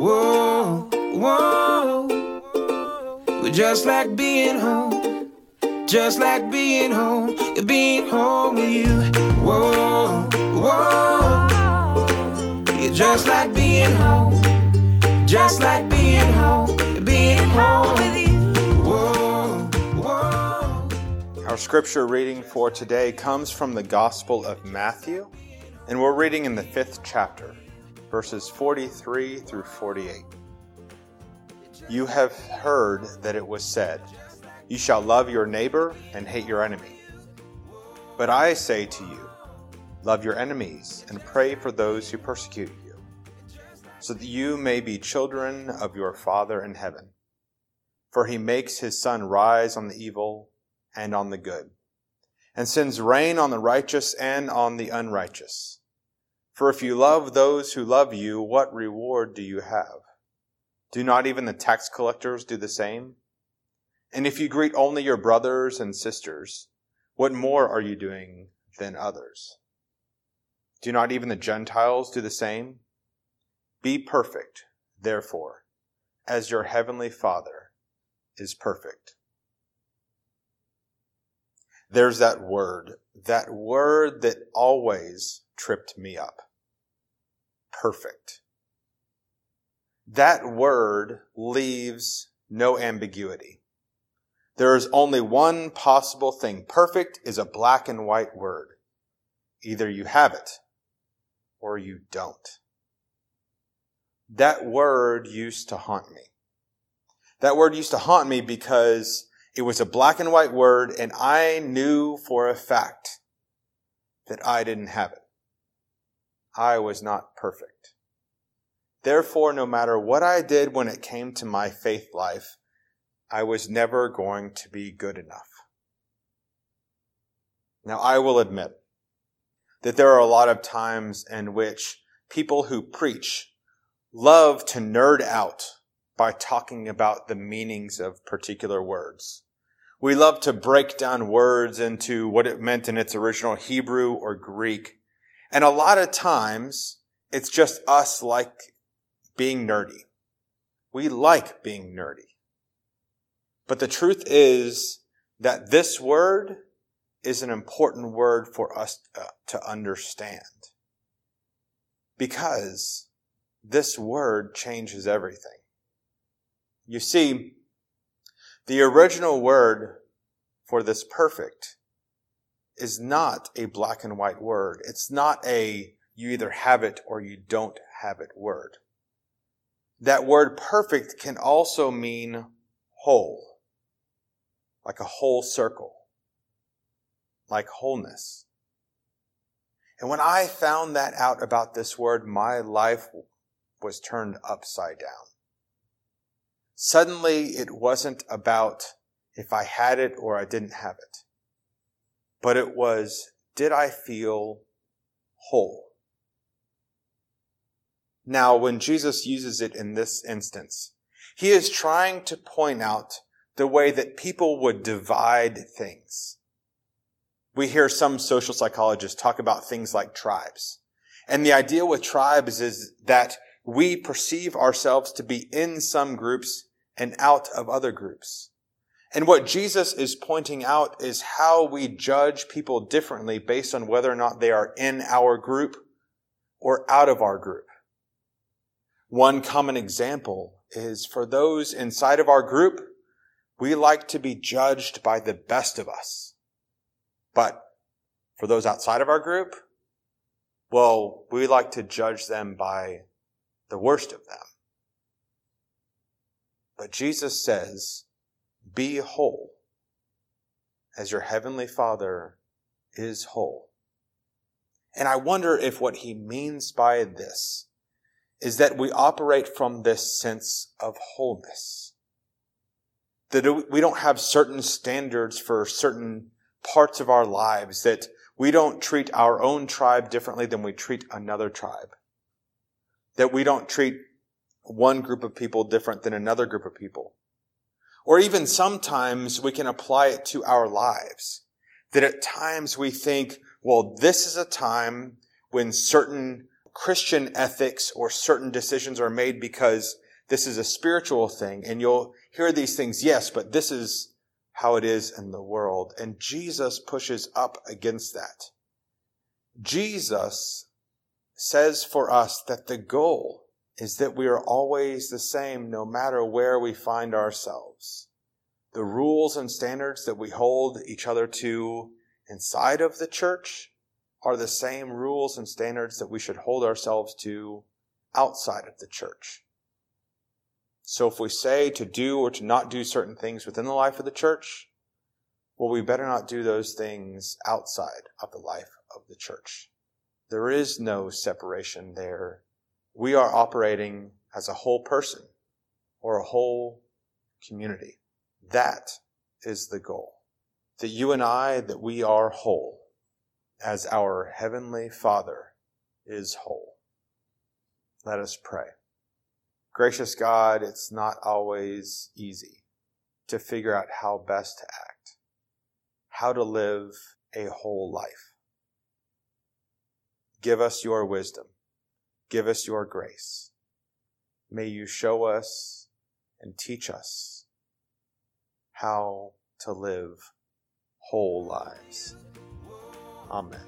Whoa, whoa. We're just like being home. Just like being home. Being home with you. Whoa, whoa. You're just like being home. Just like being home. Being home with you. Our scripture reading for today comes from the Gospel of Matthew, and we're reading in the fifth chapter, verses 43 through 48. You have heard that it was said, You shall love your neighbor and hate your enemy. But I say to you, Love your enemies and pray for those who persecute you, so that you may be children of your Father in heaven. For he makes his sun rise on the evil and on the good, and sends rain on the righteous and on the unrighteous. For if you love those who love you, what reward do you have? Do not even the tax collectors do the same? And if you greet only your brothers and sisters, what more are you doing than others? Do not even the Gentiles do the same? Be perfect, therefore, as your heavenly Father is perfect. There's that word, that word that always tripped me up. Perfect. That word leaves no ambiguity. There is only one possible thing. Perfect is a black and white word. Either you have it or you don't. That word used to haunt me. That word used to haunt me because it was a black and white word and I knew for a fact that I didn't have it. I was not perfect. Therefore, no matter what I did when it came to my faith life, I was never going to be good enough. Now, I will admit that there are a lot of times in which people who preach love to nerd out by talking about the meanings of particular words. We love to break down words into what it meant in its original Hebrew or Greek. And a lot of times it's just us like being nerdy. We like being nerdy. But the truth is that this word is an important word for us uh, to understand. Because this word changes everything. You see, the original word for this perfect is not a black and white word. It's not a you either have it or you don't have it word. That word perfect can also mean whole, like a whole circle, like wholeness. And when I found that out about this word, my life was turned upside down. Suddenly it wasn't about if I had it or I didn't have it, but it was, did I feel whole? Now, when Jesus uses it in this instance, he is trying to point out the way that people would divide things. We hear some social psychologists talk about things like tribes. And the idea with tribes is that we perceive ourselves to be in some groups and out of other groups. And what Jesus is pointing out is how we judge people differently based on whether or not they are in our group or out of our group. One common example is for those inside of our group, we like to be judged by the best of us. But for those outside of our group, well, we like to judge them by the worst of them. But Jesus says, be whole as your heavenly Father is whole. And I wonder if what he means by this is that we operate from this sense of wholeness. That we don't have certain standards for certain parts of our lives, that we don't treat our own tribe differently than we treat another tribe. That we don't treat one group of people different than another group of people. Or even sometimes we can apply it to our lives. That at times we think, well, this is a time when certain Christian ethics or certain decisions are made because this is a spiritual thing. And you'll hear these things, yes, but this is how it is in the world. And Jesus pushes up against that. Jesus says for us that the goal is that we are always the same no matter where we find ourselves. The rules and standards that we hold each other to inside of the church are the same rules and standards that we should hold ourselves to outside of the church. So if we say to do or to not do certain things within the life of the church, well, we better not do those things outside of the life of the church. There is no separation there. We are operating as a whole person or a whole community. That is the goal. That you and I, that we are whole as our Heavenly Father is whole. Let us pray. Gracious God, it's not always easy to figure out how best to act, how to live a whole life. Give us your wisdom. Give us your grace. May you show us and teach us how to live whole lives. Amen.